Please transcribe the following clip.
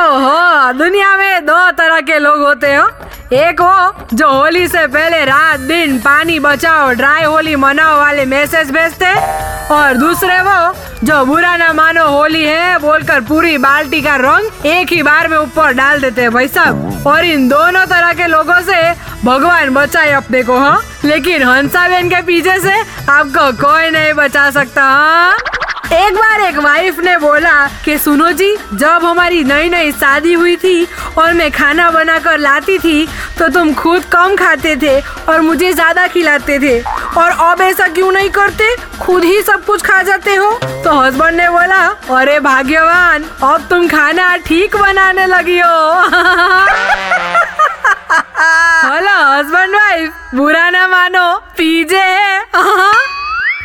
ओहो दुनिया में दो तरह के लोग होते हो। एक वो जो होली से पहले रात दिन पानी बचाओ ड्राई होली मनाओ वाले मैसेज भेजते। और दूसरे वो, जो बुरा ना मानो होली है, बोलकर पूरी बाल्टी का रंग एक ही बार में ऊपर डाल देते हैं भाई साहब। और इन दोनों तरह के लोगों से भगवान बचाए अपने को हाँ। लेकिन हंसा बहन के पीछे से आपको कोई नहीं बचा सकता हाँ। एक बार एक वाइफ ने बोला कि, सुनो जी, जब हमारी नई नई शादी हुई थी और मैं खाना बनाकर लाती थी तो तुम खुद कम खाते थे और मुझे ज़्यादा खिलाते थे। और अब ऐसा क्यों नहीं करते? खुद ही सब कुछ खा जाते हो? तो हस्बैंड ने बोला, अरे भाग्यवान, अब तुम खाना ठीक बनाने लगी हो। हेलो हस्बैंड वाइफ बुरा ना मानो, पीजे